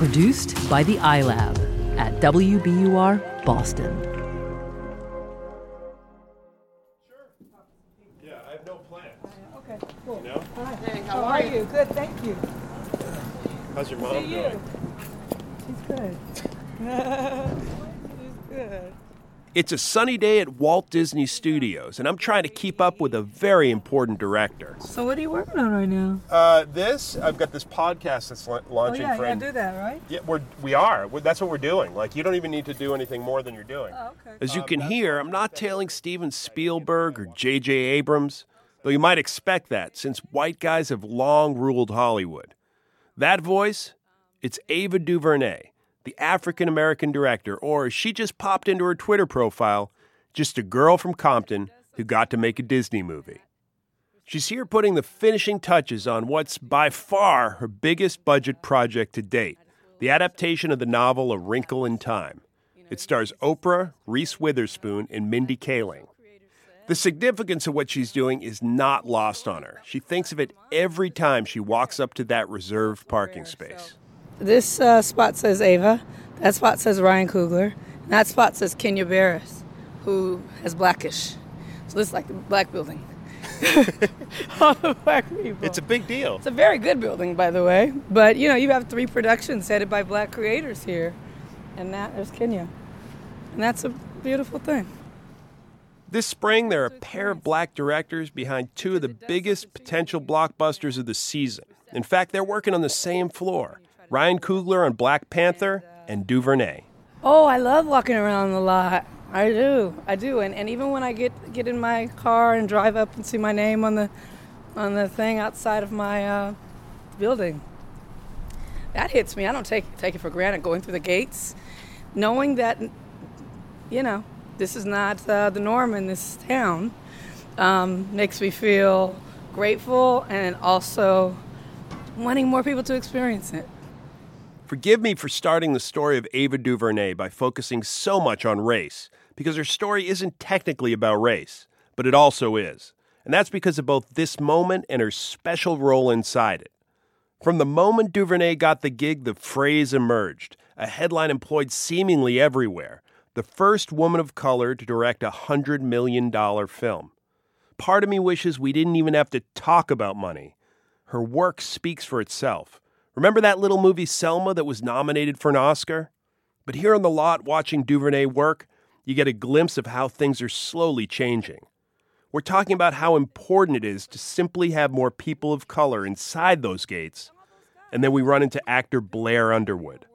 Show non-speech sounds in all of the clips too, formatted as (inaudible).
Produced by the iLab at WBUR Boston. Yeah, I have no plans. Okay, cool. You know? Hi. Hey, How are you? Good, thank you. How's your mom See you. doing? She's good. (laughs) She's good. It's a sunny day at Walt Disney Studios, and I'm trying to keep up with a very important director. So what are you working on right now? Uh, this I've got this podcast that's la- Oh launching yeah, you for. gotta do that, right? Yeah, we're we are. We're, that's what we're doing. Like you don't even need to do anything more than you're doing. Oh, okay. As you can hear, I'm not tailing Steven Spielberg or J.J. Abrams, though you might expect that since white guys have long ruled Hollywood. That voice, it's Ava DuVernay, the African American director, or she just popped into her Twitter profile, just a girl from Compton who got to make a Disney movie. She's here putting the finishing touches on what's by far her biggest budget project to date the adaptation of the novel A Wrinkle in Time. It stars Oprah, Reese Witherspoon, and Mindy Kaling. The significance of what she's doing is not lost on her. She thinks of it every time she walks up to that reserved parking space. This uh, spot says Ava. That spot says Ryan Coogler. And that spot says Kenya Barris, who has black-ish. So this is like the black building. (laughs) All the black people. It's a big deal. It's a very good building, by the way. But you know, you have three productions headed by black creators here, and that there's Kenya, and that's a beautiful thing. This spring, there are a pair of black directors behind two of the biggest potential blockbusters of the season. In fact, they're working on the same floor Ryan Coogler on Black Panther and DuVernay. Oh, I love walking around the lot. I do, I do, and, and even when I get get in my car and drive up and see my name on the on the thing outside of my uh, building, that hits me. I don't take take it for granted going through the gates, knowing that you know this is not uh, the norm in this town. Um, makes me feel grateful and also wanting more people to experience it. Forgive me for starting the story of Ava DuVernay by focusing so much on race, because her story isn't technically about race, but it also is. And that's because of both this moment and her special role inside it. From the moment DuVernay got the gig, the phrase emerged, a headline employed seemingly everywhere the first woman of color to direct a $100 million film. Part of me wishes we didn't even have to talk about money. Her work speaks for itself. Remember that little movie Selma that was nominated for an Oscar? But here on the lot watching DuVernay work, you get a glimpse of how things are slowly changing. We're talking about how important it is to simply have more people of color inside those gates. And then we run into actor Blair Underwood,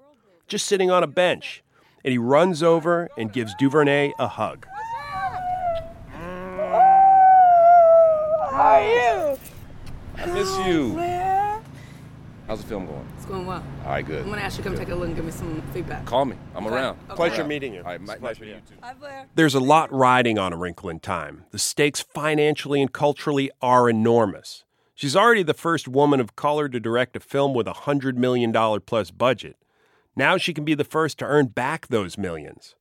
just sitting on a bench, and he runs over and gives DuVernay a hug. How are you? I miss you. Blair? How's the film going? It's going well. All right, good. I'm gonna ask you to come take a look and give me some feedback. Call me. I'm Okay. around. Okay. Pleasure Yeah. meeting you. All right, It's my, a nice pleasure. meeting you too. Hi, Blair. There's a lot riding on A Wrinkle in Time. The stakes financially and culturally are enormous. She's already the first woman of color to direct a film with a $100 million plus budget. Now she can be the first to earn back those millions.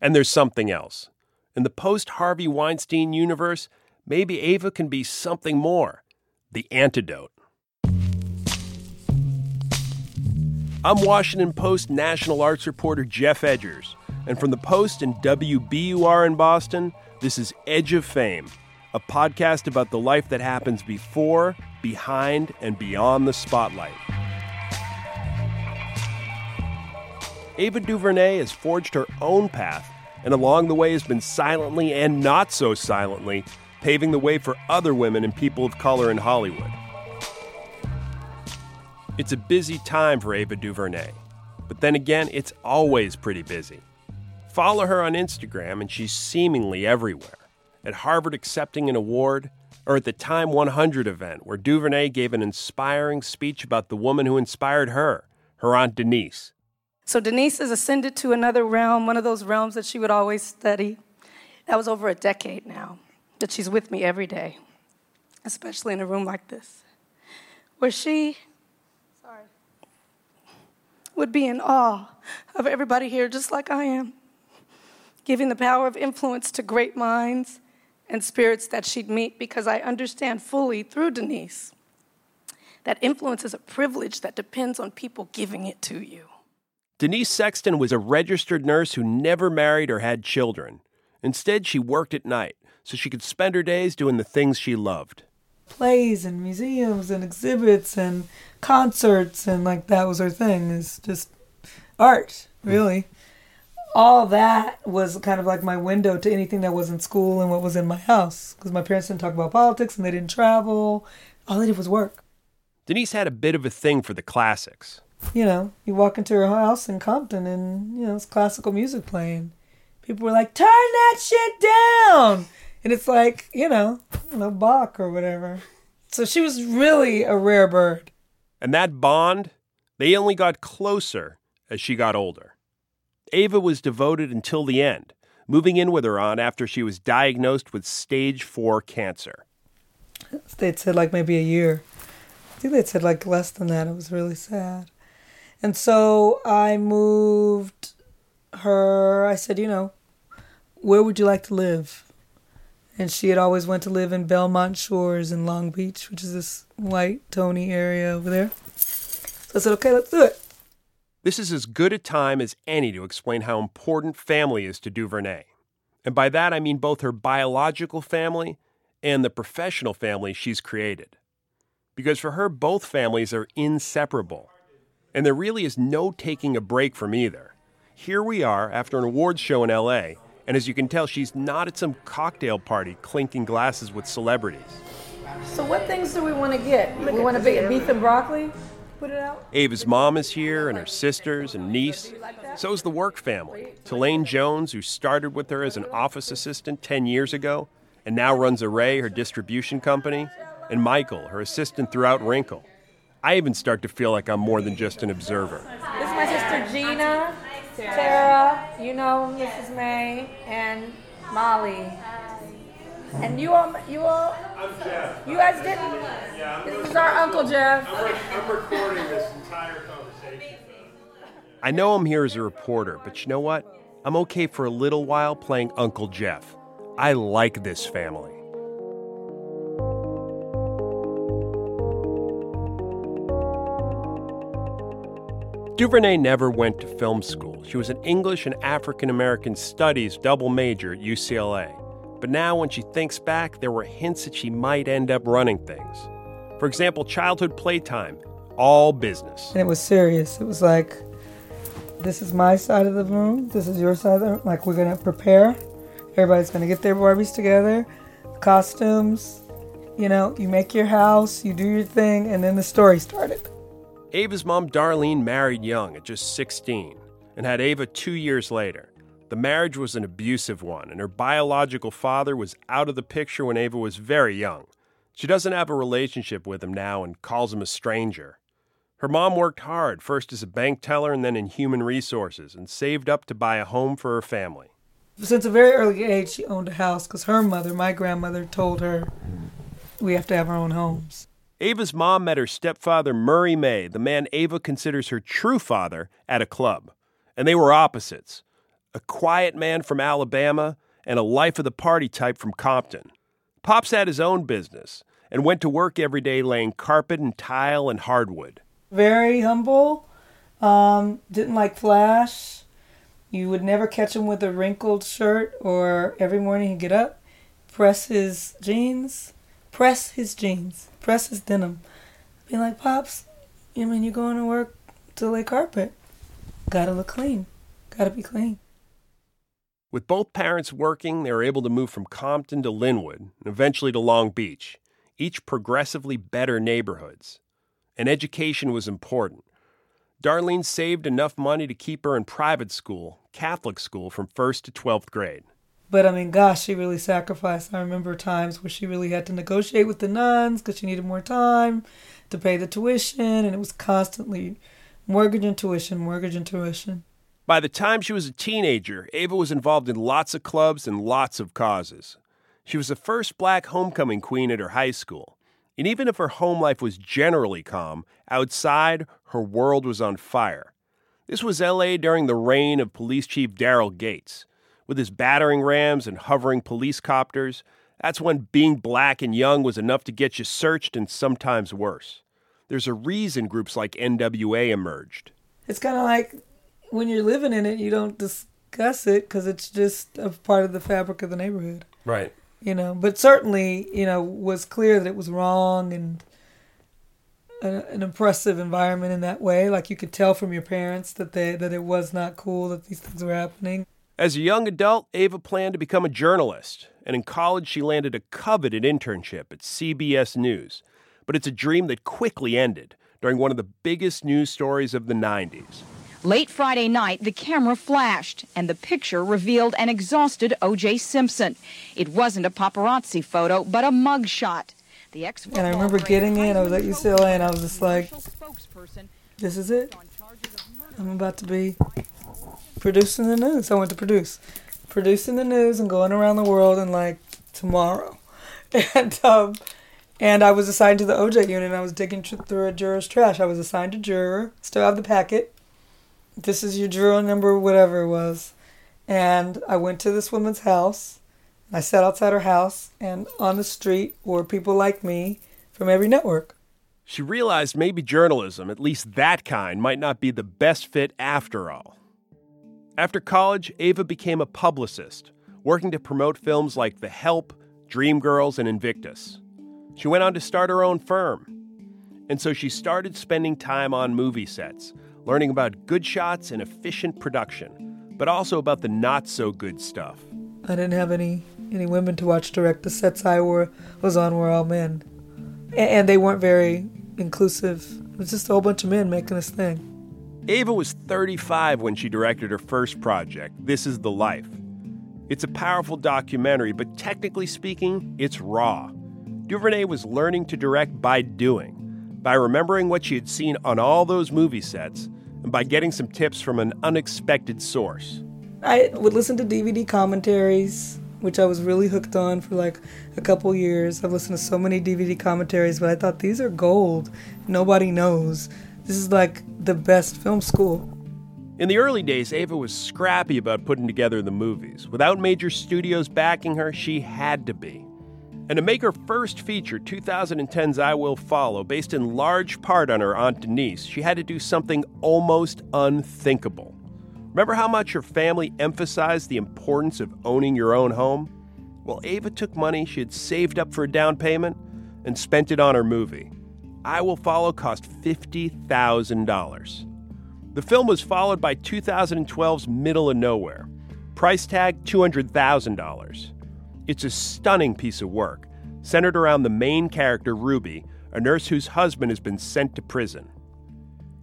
And there's something else. In the post Harvey Weinstein universe, maybe Ava can be something more the antidote. I'm Washington Post national arts reporter Geoff Edgers, and from the Post and WBUR in Boston, this is Edge of Fame, a podcast about the life that happens before, behind, and beyond the spotlight. Ava DuVernay has forged her own path, and along the way has been silently and not so silently paving the way for other women and people of color in Hollywood. It's a busy time for Ava DuVernay, but then again, it's always pretty busy. Follow her on Instagram, and she's seemingly everywhere. At Harvard accepting an award, or at the Time 100 event, where DuVernay gave an inspiring speech about the woman who inspired her, her Aunt Denise. So Denise has ascended to another realm, one of those realms that she would always study. That was over a decade now that she's with me every day, especially in a room like this, where she would be in awe of everybody here, just like I am, giving the power of influence to great minds and spirits that she'd meet because I understand fully through Denise that influence is a privilege that depends on people giving it to you. Denise Sexton was a registered nurse who never married or had children. Instead, she worked at night so she could spend her days doing the things she loved. Plays and museums and exhibits and concerts and like that was her thing. Is just art, hmm. really. All that was kind of like my window to anything that was in school and what was in my house because my parents didn't talk about politics and they didn't travel. All they did was work. Denise had a bit of a thing for the classics. You know, you walk into her house in Compton and, you know, it's classical music playing. People were like, turn that shit down. And it's like, you know, know, Bach or whatever. So she was really a rare bird. And that bond, they only got closer as she got older. Ava was devoted until the end, moving in with her aunt after she was diagnosed with stage four cancer. They'd said like maybe a year. I think they'd said like less than that. It was really sad. And so I moved her, I said, you know, where would you like to live? And she had always went to live in Belmont Shores in Long Beach, which is this white Tony area over there. So I said, okay, let's do it. This is as good a time as any to explain how important family is to DuVernay. And by that I mean both her biological family and the professional family she's created. Because for her, both families are inseparable. And there really is no taking a break from either. Here we are after an awards show in LA, and as you can tell, she's not at some cocktail party clinking glasses with celebrities. So what things do we want to get? We want to be beef and broccoli. Put it out. Ava's mom is here, and her sisters and niece. So's the work family. Tilane Jones, who started with her as an office assistant 10 years ago and now runs Array, her distribution company, and Michael, her assistant throughout Wrinkle. I even start to feel like I'm more than just an observer. This is my sister Gina, Tara, you know Mrs. May, and Molly. And you all, you all, you guys didn't. This is our Uncle Jeff. I'm recording this entire conversation. I know I'm here as a reporter, but you know what? I'm okay for a little while playing Uncle Jeff. I like this family. DuVernay never went to film school. She was an English and African American Studies double major at UCLA. But now, when she thinks back, there were hints that she might end up running things. For example, childhood playtime, all business. And it was serious. It was like, this is my side of the room, this is your side of the room. Like, we're going to prepare. Everybody's going to get their Barbies together, costumes. You know, you make your house, you do your thing, and then the story started. Ava's mom, Darlene, married young at just 16 and had Ava two years later. The marriage was an abusive one, and her biological father was out of the picture when Ava was very young. She doesn't have a relationship with him now and calls him a stranger. Her mom worked hard, first as a bank teller and then in human resources, and saved up to buy a home for her family. Since a very early age, she owned a house because her mother, my grandmother, told her we have to have our own homes. Ava's mom met her stepfather, Murray May, the man Ava considers her true father, at a club. And they were opposites a quiet man from Alabama and a life of the party type from Compton. Pops had his own business and went to work every day laying carpet and tile and hardwood. Very humble, um, didn't like flash. You would never catch him with a wrinkled shirt, or every morning he'd get up, press his jeans, press his jeans, press his denim. Be like, Pops, you mean you're going to work to lay carpet? Gotta look clean. Gotta be clean. With both parents working, they were able to move from Compton to Lynwood and eventually to Long Beach, each progressively better neighborhoods. And education was important. Darlene saved enough money to keep her in private school, Catholic school, from first to 12th grade. But I mean, gosh, she really sacrificed. I remember times where she really had to negotiate with the nuns because she needed more time to pay the tuition, and it was constantly mortgage and tuition, mortgage and tuition. By the time she was a teenager, Ava was involved in lots of clubs and lots of causes. She was the first black homecoming queen at her high school. And even if her home life was generally calm, outside, her world was on fire. This was LA during the reign of Police Chief Daryl Gates. With his battering rams and hovering police copters, that's when being black and young was enough to get you searched and sometimes worse. There's a reason groups like NWA emerged. It's kind of like when you're living in it, you don't discuss it because it's just a part of the fabric of the neighborhood. Right. You know, but certainly, you know, was clear that it was wrong and an impressive environment in that way. Like you could tell from your parents that they that it was not cool that these things were happening. As a young adult, Ava planned to become a journalist, and in college she landed a coveted internship at CBS News. But it's a dream that quickly ended during one of the biggest news stories of the 90s. Late Friday night, the camera flashed, and the picture revealed an exhausted O.J. Simpson. It wasn't a paparazzi photo, but a mug shot. The ex And I remember getting in, I was at UCLA, and I was just like, this is it. I'm about to be producing the news. I went to produce. Producing the news and going around the world and like tomorrow. (laughs) And um, and I was assigned to the OJ unit. And I was digging tr- through a juror's trash. I was assigned to juror. Still have the packet. This is your juror number, whatever it was. And I went to this woman's house. I sat outside her house, and on the street were people like me from every network. She realized maybe journalism, at least that kind, might not be the best fit after all. After college, Ava became a publicist, working to promote films like The Help, Dreamgirls, and Invictus. She went on to start her own firm. And so she started spending time on movie sets, learning about good shots and efficient production, but also about the not so good stuff. I didn't have any any women to watch direct. The sets I were was on were all men, A- and they weren't very inclusive. It was just a whole bunch of men making this thing. Ava was 35 when she directed her first project, This Is the Life. It's a powerful documentary, but technically speaking, it's raw. DuVernay was learning to direct by doing, by remembering what she had seen on all those movie sets, and by getting some tips from an unexpected source. I would listen to DVD commentaries, which I was really hooked on for like a couple years. I've listened to so many DVD commentaries, but I thought these are gold. Nobody knows. This is like the best film school. In the early days, Ava was scrappy about putting together the movies. Without major studios backing her, she had to be. And to make her first feature, 2010's I Will Follow, based in large part on her Aunt Denise, she had to do something almost unthinkable. Remember how much her family emphasized the importance of owning your own home? Well, Ava took money she had saved up for a down payment and spent it on her movie. I Will Follow cost $50,000. The film was followed by 2012's Middle of Nowhere. Price tag $200,000. It's a stunning piece of work, centered around the main character, Ruby, a nurse whose husband has been sent to prison.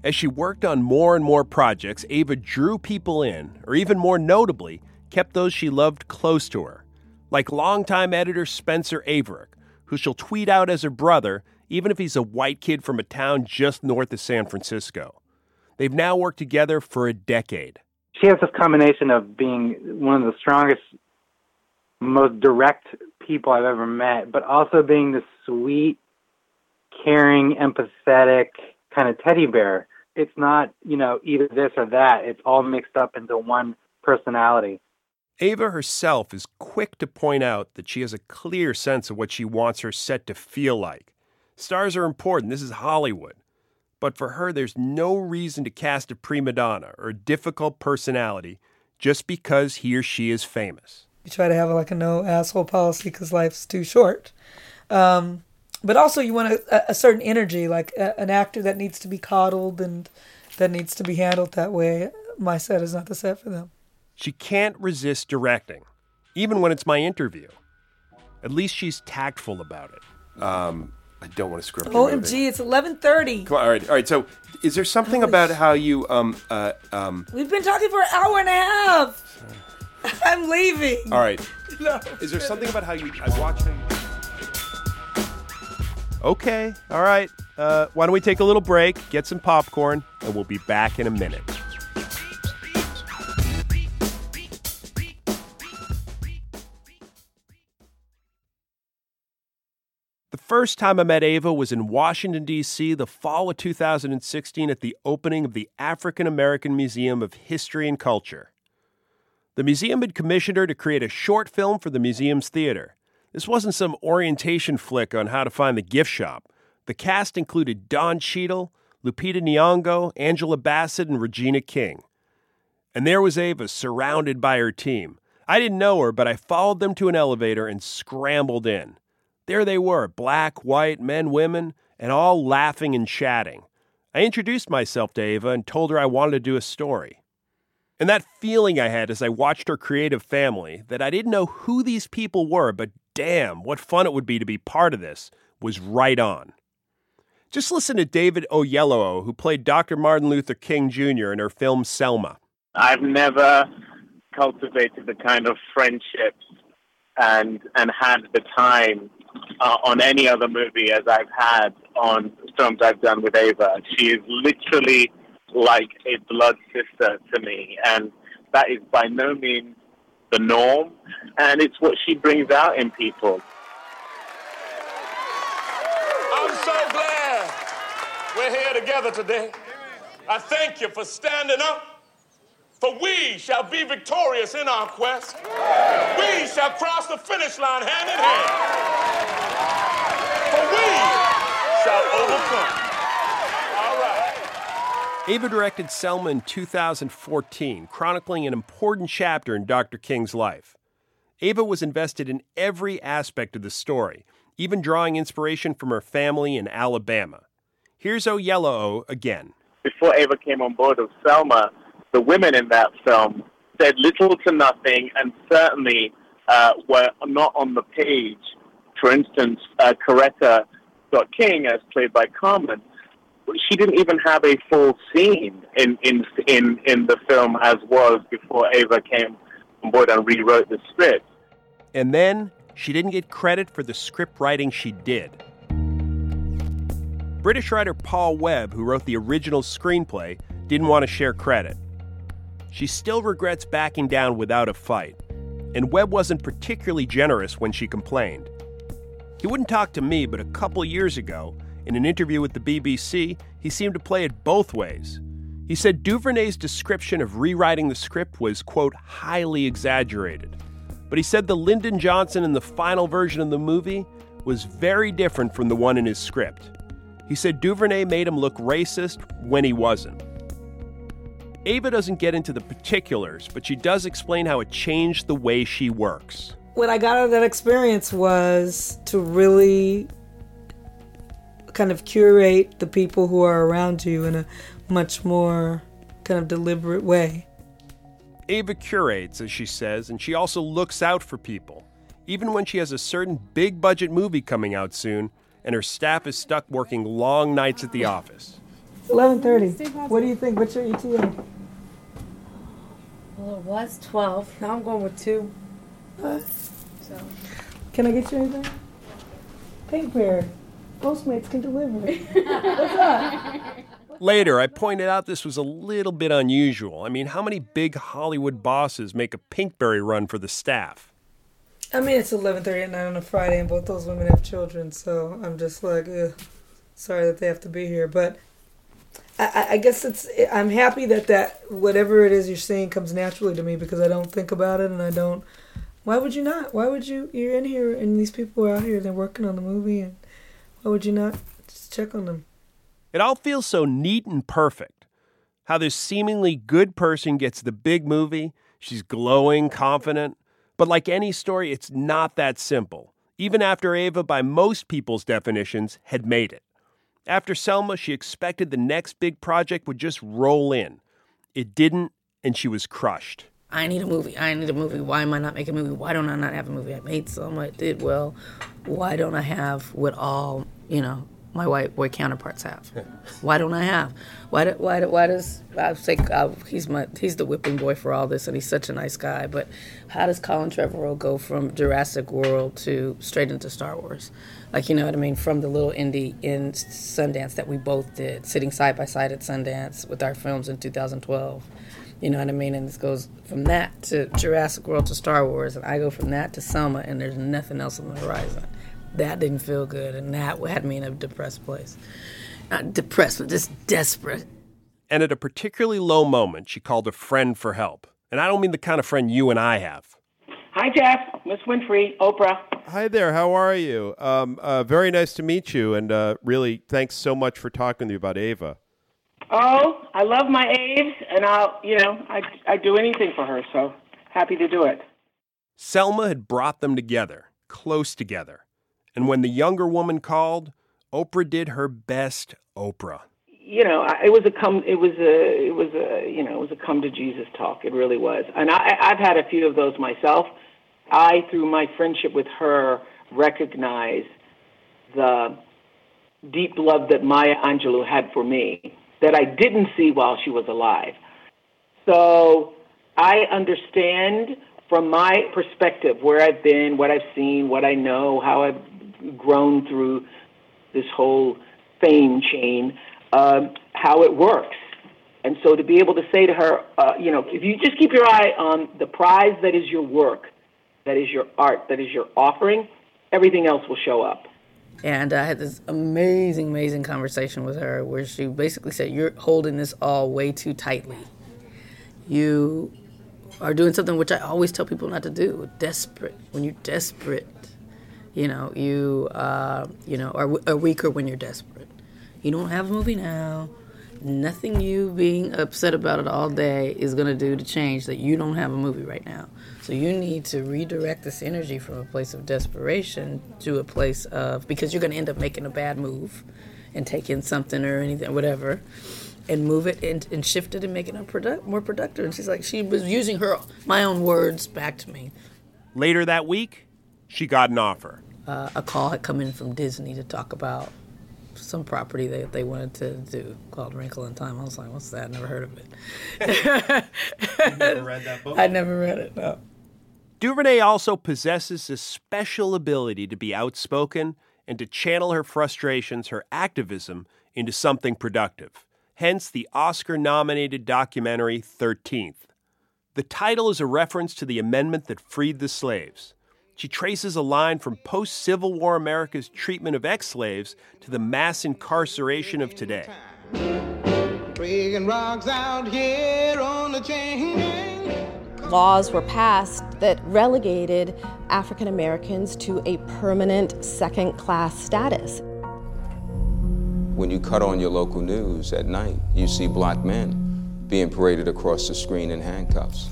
As she worked on more and more projects, Ava drew people in, or even more notably, kept those she loved close to her, like longtime editor Spencer Averick, who she'll tweet out as her brother, even if he's a white kid from a town just north of San Francisco. They've now worked together for a decade. She has this combination of being one of the strongest, most direct people I've ever met, but also being this sweet, caring, empathetic kind of teddy bear. It's not, you know, either this or that. It's all mixed up into one personality. Ava herself is quick to point out that she has a clear sense of what she wants her set to feel like. Stars are important, this is Hollywood. But for her, there's no reason to cast a prima donna or a difficult personality just because he or she is famous. You try to have like a no asshole policy because life's too short. Um, but also, you want a, a certain energy, like a, an actor that needs to be coddled and that needs to be handled that way. My set is not the set for them. She can't resist directing, even when it's my interview. At least she's tactful about it. Um, I don't want to your movie. OMG, it's eleven thirty. Come on, all right, all right. So, is there something about how you um uh um? We've been talking for an hour and a half. (laughs) I'm leaving. All right. (laughs) No. Is there something about how you? I watch how you. Okay, all right. Uh, why don't we take a little break, get some popcorn, and we'll be back in a minute. The first time I met Ava was in Washington, D.C., the fall of 2016 at the opening of the African American Museum of History and Culture. The museum had commissioned her to create a short film for the museum's theater. This wasn't some orientation flick on how to find the gift shop. The cast included Don Cheadle, Lupita Nyong'o, Angela Bassett, and Regina King. And there was Ava surrounded by her team. I didn't know her, but I followed them to an elevator and scrambled in. There they were black, white, men, women, and all laughing and chatting. I introduced myself to Ava and told her I wanted to do a story. And that feeling I had as I watched her creative family, that I didn't know who these people were, but damn, what fun it would be to be part of this, was right on. Just listen to David Oyelowo, who played Dr. Martin Luther King Jr. in her film Selma. I've never cultivated the kind of friendships and and had the time uh, on any other movie as I've had on films I've done with Ava. She is literally like a blood sister to me, and that is by no means the norm, and it's what she brings out in people. I'm so glad we're here together today. I thank you for standing up. For we shall be victorious in our quest. We shall cross the finish line hand in hand. For we shall overcome. All right. Ava directed Selma in 2014, chronicling an important chapter in Dr. King's life. Ava was invested in every aspect of the story, even drawing inspiration from her family in Alabama. Here's Oyelowo again. Before Ava came on board of Selma, the women in that film said little to nothing and certainly uh, were not on the page. For instance, uh, Coretta King, as played by Carmen, she didn't even have a full scene in, in, in, in the film as was before Ava came on board and rewrote the script. And then she didn't get credit for the script writing she did. British writer Paul Webb, who wrote the original screenplay, didn't want to share credit. She still regrets backing down without a fight, and Webb wasn't particularly generous when she complained. He wouldn't talk to me, but a couple years ago, in an interview with the BBC, he seemed to play it both ways. He said Duvernay's description of rewriting the script was, quote, highly exaggerated. But he said the Lyndon Johnson in the final version of the movie was very different from the one in his script. He said Duvernay made him look racist when he wasn't. Ava doesn't get into the particulars, but she does explain how it changed the way she works. What I got out of that experience was to really kind of curate the people who are around you in a much more kind of deliberate way. Ava curates, as she says, and she also looks out for people. Even when she has a certain big budget movie coming out soon, and her staff is stuck working long nights at the office. Eleven thirty. What do you think? What's your ETA? Well, it was 12. Now I'm going with two. What? So. Can I get you anything? Pinkberry. Postmates can deliver. (laughs) What's up? Later, I pointed out this was a little bit unusual. I mean, how many big Hollywood bosses make a Pinkberry run for the staff? I mean, it's eleven thirty at night on a Friday, and both those women have children, so I'm just like, Ugh, sorry that they have to be here. But I, I guess it's I'm happy that that whatever it is you're saying comes naturally to me because I don't think about it and I don't. Why would you not? Why would you? You're in here and these people are out here. They're working on the movie, and why would you not just check on them? It all feels so neat and perfect. How this seemingly good person gets the big movie. She's glowing, confident. But like any story, it's not that simple. Even after Ava, by most people's definitions, had made it. After Selma, she expected the next big project would just roll in. It didn't, and she was crushed. I need a movie. I need a movie. Why am I not making a movie? Why don't I not have a movie? I made Selma. It did well. Why don't I have what all, you know, my white boy counterparts have? Why don't I have? Why do, why do, why does I say uh, he's my he's the whipping boy for all this and he's such a nice guy, but how does Colin Trevorrow go from Jurassic World to straight into Star Wars? Like you know what I mean? From the little indie in Sundance that we both did, sitting side by side at Sundance with our films in 2012. You know what I mean? And this goes from that to Jurassic World to Star Wars, and I go from that to Selma, and there's nothing else on the horizon. That didn't feel good, and that had me in a depressed place. Not depressed, but just desperate. And at a particularly low moment, she called a friend for help. And I don't mean the kind of friend you and I have. Hi, Jeff. Miss Winfrey, Oprah. Hi there. How are you? Um, uh, very nice to meet you, and uh, really thanks so much for talking to me about Ava. Oh, I love my Aves, and I'll, you know, I I do anything for her. So happy to do it. Selma had brought them together, close together. And when the younger woman called, Oprah did her best Oprah. You know, it was a come. It was a. It was a. You know, it was a come to Jesus talk. It really was. And I, I've had a few of those myself. I, through my friendship with her, recognize the deep love that Maya Angelou had for me that I didn't see while she was alive. So I understand from my perspective where I've been, what I've seen, what I know, how I've grown through this whole fame chain, um, how it works. And so to be able to say to her, uh, you know, if you just keep your eye on the prize that is your work, that is your art, that is your offering, everything else will show up. And I had this amazing, amazing conversation with her where she basically said, You're holding this all way too tightly. You are doing something which I always tell people not to do desperate. When you're desperate, you know, you, uh, you know, are, are weaker when you're desperate. You don't have a movie now. Nothing you being upset about it all day is going to do to change that you don't have a movie right now. So you need to redirect this energy from a place of desperation to a place of because you're going to end up making a bad move and taking something or anything, whatever, and move it and, and shift it and make it a product, more productive. And she's like, she was using her my own words back to me. Later that week, she got an offer. Uh, a call had come in from Disney to talk about some property that they wanted to do called Wrinkle in Time. I was like, what's that? I Never heard of it. (laughs) never read that book? I never read it, no. DuVernay also possesses a special ability to be outspoken and to channel her frustrations, her activism, into something productive. Hence the Oscar nominated documentary 13th. The title is a reference to the amendment that freed the slaves. She traces a line from post Civil War America's treatment of ex slaves to the mass incarceration of today. Rocks out here on the chain. Laws were passed that relegated African Americans to a permanent second class status. When you cut on your local news at night, you see black men being paraded across the screen in handcuffs.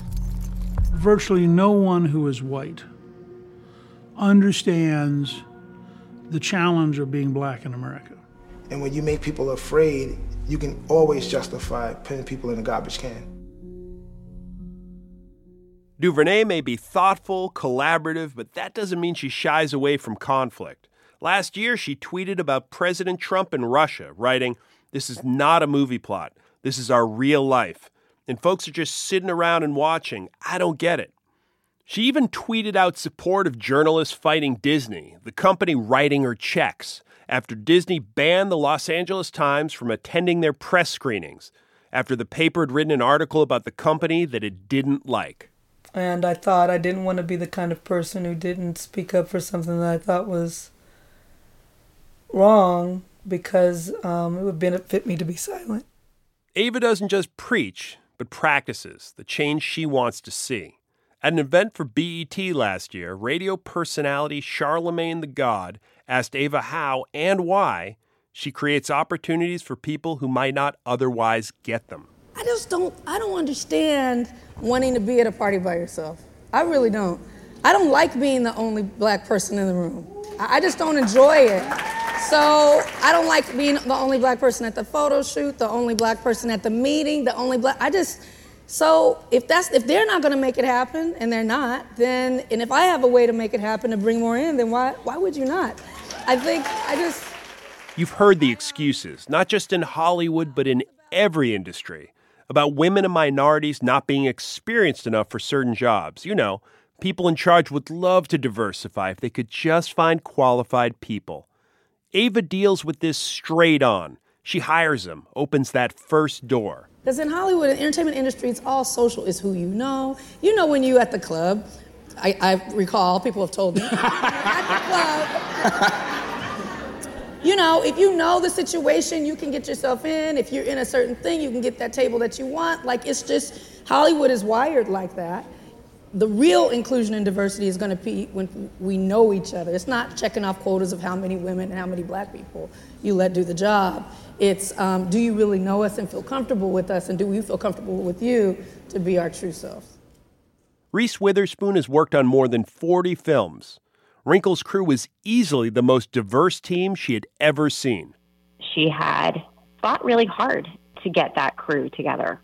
Virtually no one who is white understands the challenge of being black in America. And when you make people afraid, you can always justify putting people in a garbage can. DuVernay may be thoughtful, collaborative, but that doesn't mean she shies away from conflict. Last year, she tweeted about President Trump and Russia, writing, This is not a movie plot. This is our real life. And folks are just sitting around and watching. I don't get it. She even tweeted out support of journalists fighting Disney, the company writing her checks, after Disney banned the Los Angeles Times from attending their press screenings, after the paper had written an article about the company that it didn't like. And I thought I didn't want to be the kind of person who didn't speak up for something that I thought was wrong because um, it would benefit me to be silent. Ava doesn't just preach, but practices the change she wants to see. At an event for BET last year, radio personality Charlemagne the God asked Ava how and why she creates opportunities for people who might not otherwise get them. I just don't I don't understand wanting to be at a party by yourself. I really don't. I don't like being the only black person in the room. I just don't enjoy it. So I don't like being the only black person at the photo shoot, the only black person at the meeting, the only black I just so if that's if they're not gonna make it happen and they're not, then and if I have a way to make it happen to bring more in, then why why would you not? I think I just You've heard the excuses, not just in Hollywood, but in every industry, about women and minorities not being experienced enough for certain jobs. You know, people in charge would love to diversify if they could just find qualified people. Ava deals with this straight on. She hires them, opens that first door. Because in Hollywood, the entertainment industry, it's all social. It's who you know. You know when you at the club. I, I recall people have told me (laughs) at the club. You know, if you know the situation, you can get yourself in. If you're in a certain thing, you can get that table that you want. Like it's just Hollywood is wired like that. The real inclusion and diversity is going to be when we know each other. It's not checking off quotas of how many women and how many black people you let do the job. It's um, do you really know us and feel comfortable with us, and do we feel comfortable with you to be our true selves? Reese Witherspoon has worked on more than 40 films. Wrinkle's crew was easily the most diverse team she had ever seen. She had fought really hard to get that crew together.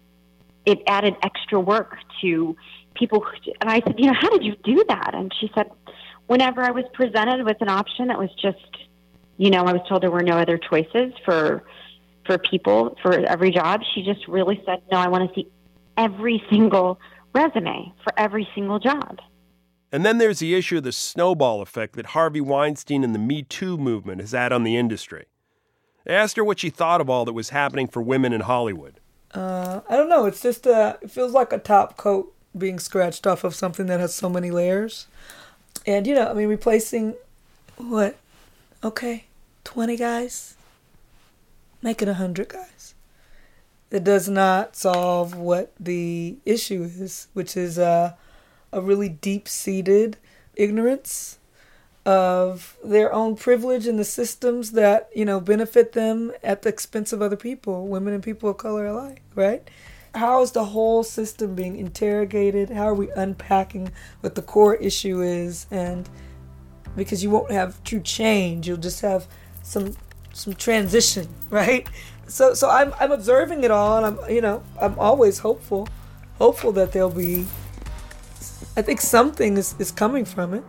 It added extra work to people. Who, and I said, you know, how did you do that? And she said, whenever I was presented with an option that was just, you know, I was told there were no other choices for for people for every job. She just really said, no, I want to see every single resume for every single job. And then there's the issue of the snowball effect that Harvey Weinstein and the Me Too movement has had on the industry. I asked her what she thought of all that was happening for women in Hollywood. Uh, I don't know. It's just a. It feels like a top coat being scratched off of something that has so many layers. And you know, I mean, replacing what? Okay, twenty guys. Make it a hundred guys. It does not solve what the issue is, which is uh, a really deep-seated ignorance of their own privilege and the systems that you know benefit them at the expense of other people, women and people of color alike. Right? how is the whole system being interrogated? How are we unpacking what the core issue is? And because you won't have true change, you'll just have some some transition, (laughs) right? So so I'm I'm observing it all, and I'm you know I'm always hopeful, hopeful that there'll be. I think something is, is coming from it.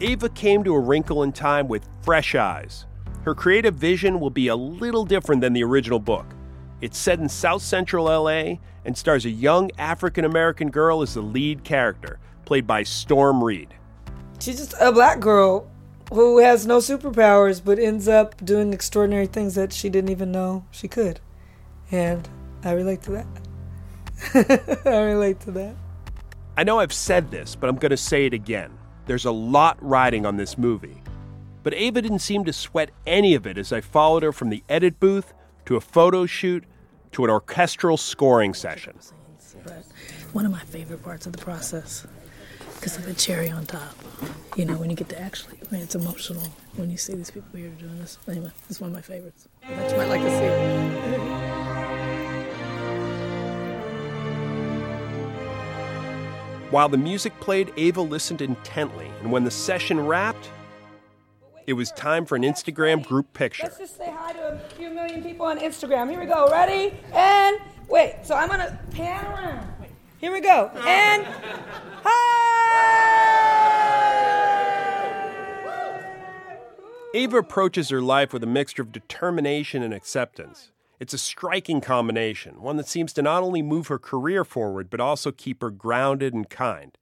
Ava came to A Wrinkle in Time with fresh eyes. Her creative vision will be a little different than the original book. It's set in South Central LA and stars a young African American girl as the lead character, played by Storm Reid. She's just a black girl who has no superpowers but ends up doing extraordinary things that she didn't even know she could. And I relate to that. (laughs) I relate to that. I know I've said this, but I'm going to say it again. There's a lot riding on this movie. But Ava didn't seem to sweat any of it as I followed her from the edit booth to a photo shoot to an orchestral scoring session. But one of my favorite parts of the process, because of the cherry on top. You know, when you get to actually, I mean, it's emotional when you see these people here doing this. Anyway, it's one of my favorites. That you might like to see. While the music played, Ava listened intently, and when the session wrapped, it was time for an Instagram group picture. Let's just say hi to a few million people on Instagram. Here we go. Ready? And wait. So I'm gonna pan around. Here we go. And Ava approaches her life with a mixture of determination and acceptance. It's a striking combination, one that seems to not only move her career forward, but also keep her grounded and kind.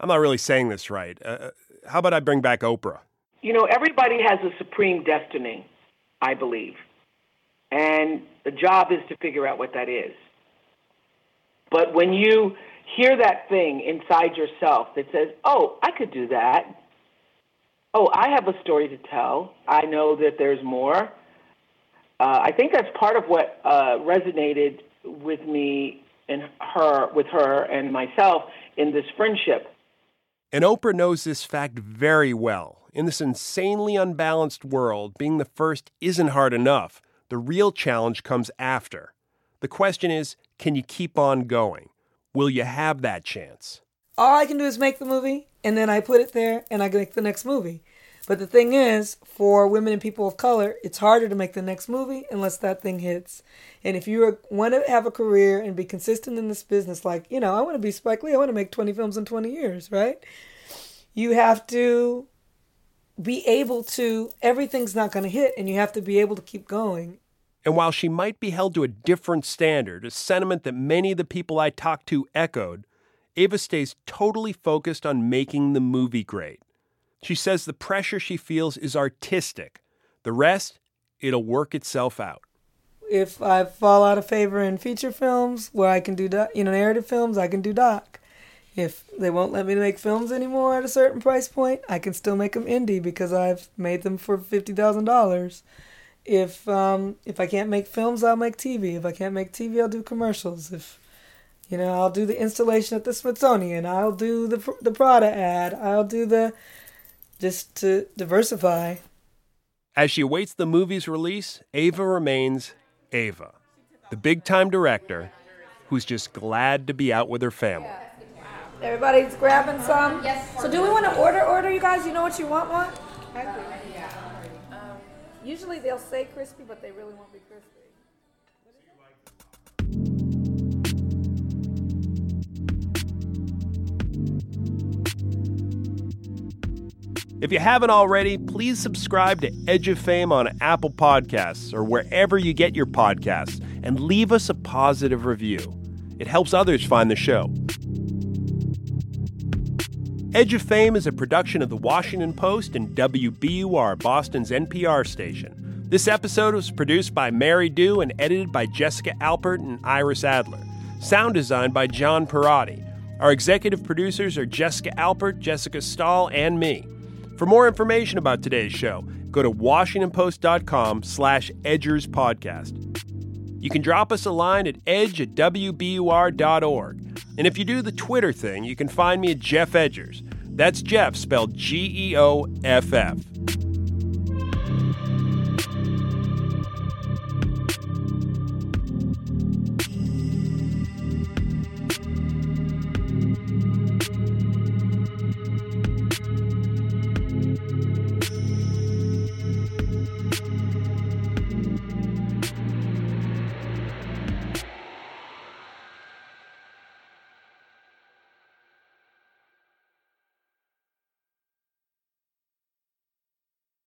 I'm not really saying this right. Uh, how about I bring back Oprah? You know, everybody has a supreme destiny, I believe. And the job is to figure out what that is. But when you hear that thing inside yourself that says, oh, I could do that. Oh, I have a story to tell. I know that there's more. Uh, I think that's part of what uh, resonated with me and her, with her and myself in this friendship. And Oprah knows this fact very well. In this insanely unbalanced world, being the first isn't hard enough. The real challenge comes after. The question is can you keep on going? Will you have that chance? All I can do is make the movie, and then I put it there, and I make the next movie. But the thing is, for women and people of color, it's harder to make the next movie unless that thing hits. And if you want to have a career and be consistent in this business, like, you know, I want to be Spike Lee, I want to make 20 films in 20 years, right? You have to be able to, everything's not going to hit, and you have to be able to keep going. And while she might be held to a different standard, a sentiment that many of the people I talked to echoed, Ava stays totally focused on making the movie great. She says the pressure she feels is artistic. The rest, it'll work itself out. If I fall out of favor in feature films where I can do, doc, you know, narrative films, I can do doc. If they won't let me make films anymore at a certain price point, I can still make them indie because I've made them for fifty thousand dollars. If um, if I can't make films, I'll make TV. If I can't make TV, I'll do commercials. If you know, I'll do the installation at the Smithsonian. I'll do the the Prada ad. I'll do the just to diversify. As she awaits the movie's release, Ava remains Ava, the big time director who's just glad to be out with her family. Everybody's grabbing some. Yes. So do we want to order? Order, you guys. You know what you want? One. Usually they'll say crispy, but they really won't be crispy. If you haven't already, please subscribe to Edge of Fame on Apple Podcasts or wherever you get your podcasts and leave us a positive review. It helps others find the show. Edge of Fame is a production of the Washington Post and WBUR, Boston's NPR station. This episode was produced by Mary Dew and edited by Jessica Alpert and Iris Adler. Sound designed by John Parati. Our executive producers are Jessica Alpert, Jessica Stahl, and me. For more information about today's show, go to washingtonpost.com slash edgers podcast. You can drop us a line at edge at wbur.org. And if you do the Twitter thing, you can find me at Geoff Edgers. That's Jeff spelled G E O F F.